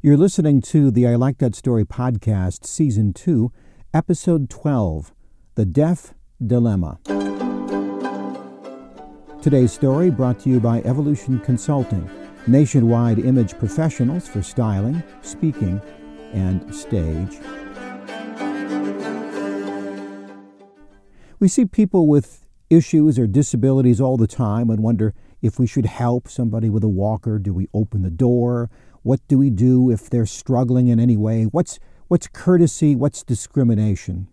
You're listening to the I Like That Story podcast, Season 2, Episode 12 The Deaf Dilemma. Today's story brought to you by Evolution Consulting, nationwide image professionals for styling, speaking, and stage. We see people with issues or disabilities all the time and wonder if we should help somebody with a walker. Do we open the door? What do we do if they're struggling in any way? What's, what's courtesy? What's discrimination?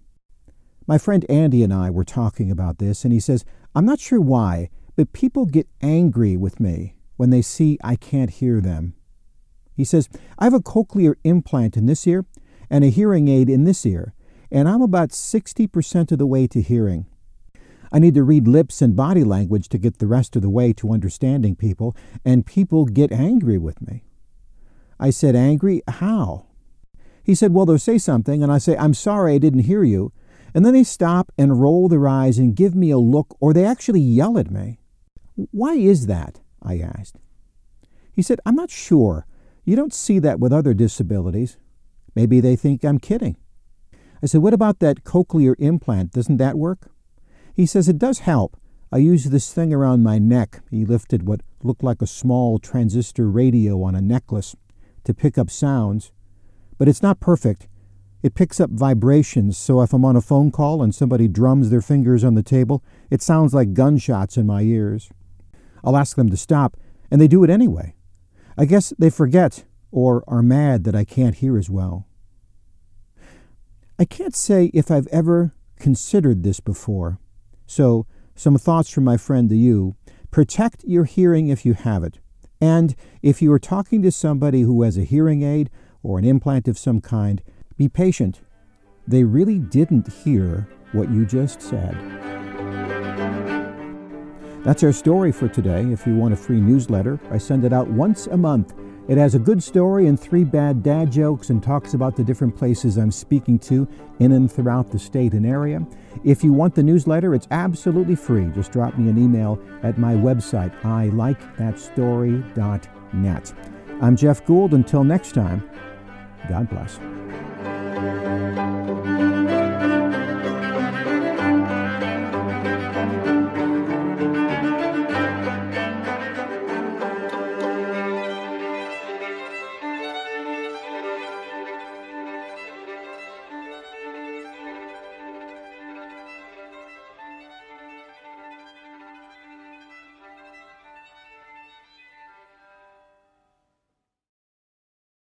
My friend Andy and I were talking about this, and he says, I'm not sure why, but people get angry with me when they see I can't hear them. He says, I have a cochlear implant in this ear and a hearing aid in this ear, and I'm about 60% of the way to hearing. I need to read lips and body language to get the rest of the way to understanding people, and people get angry with me. I said, Angry? How? He said, Well, they'll say something, and I say, I'm sorry I didn't hear you. And then they stop and roll their eyes and give me a look, or they actually yell at me. Why is that? I asked. He said, I'm not sure. You don't see that with other disabilities. Maybe they think I'm kidding. I said, What about that cochlear implant? Doesn't that work? He says, It does help. I use this thing around my neck. He lifted what looked like a small transistor radio on a necklace to pick up sounds. But it's not perfect. It picks up vibrations, so if I'm on a phone call and somebody drums their fingers on the table, it sounds like gunshots in my ears. I'll ask them to stop, and they do it anyway. I guess they forget or are mad that I can't hear as well. I can't say if I've ever considered this before. So, some thoughts from my friend to you. Protect your hearing if you have it. And if you are talking to somebody who has a hearing aid or an implant of some kind, be patient. They really didn't hear what you just said. That's our story for today. If you want a free newsletter, I send it out once a month. It has a good story and three bad dad jokes and talks about the different places I'm speaking to in and throughout the state and area. If you want the newsletter, it's absolutely free. Just drop me an email at my website, ilikethatstory.net. I'm Jeff Gould. Until next time, God bless.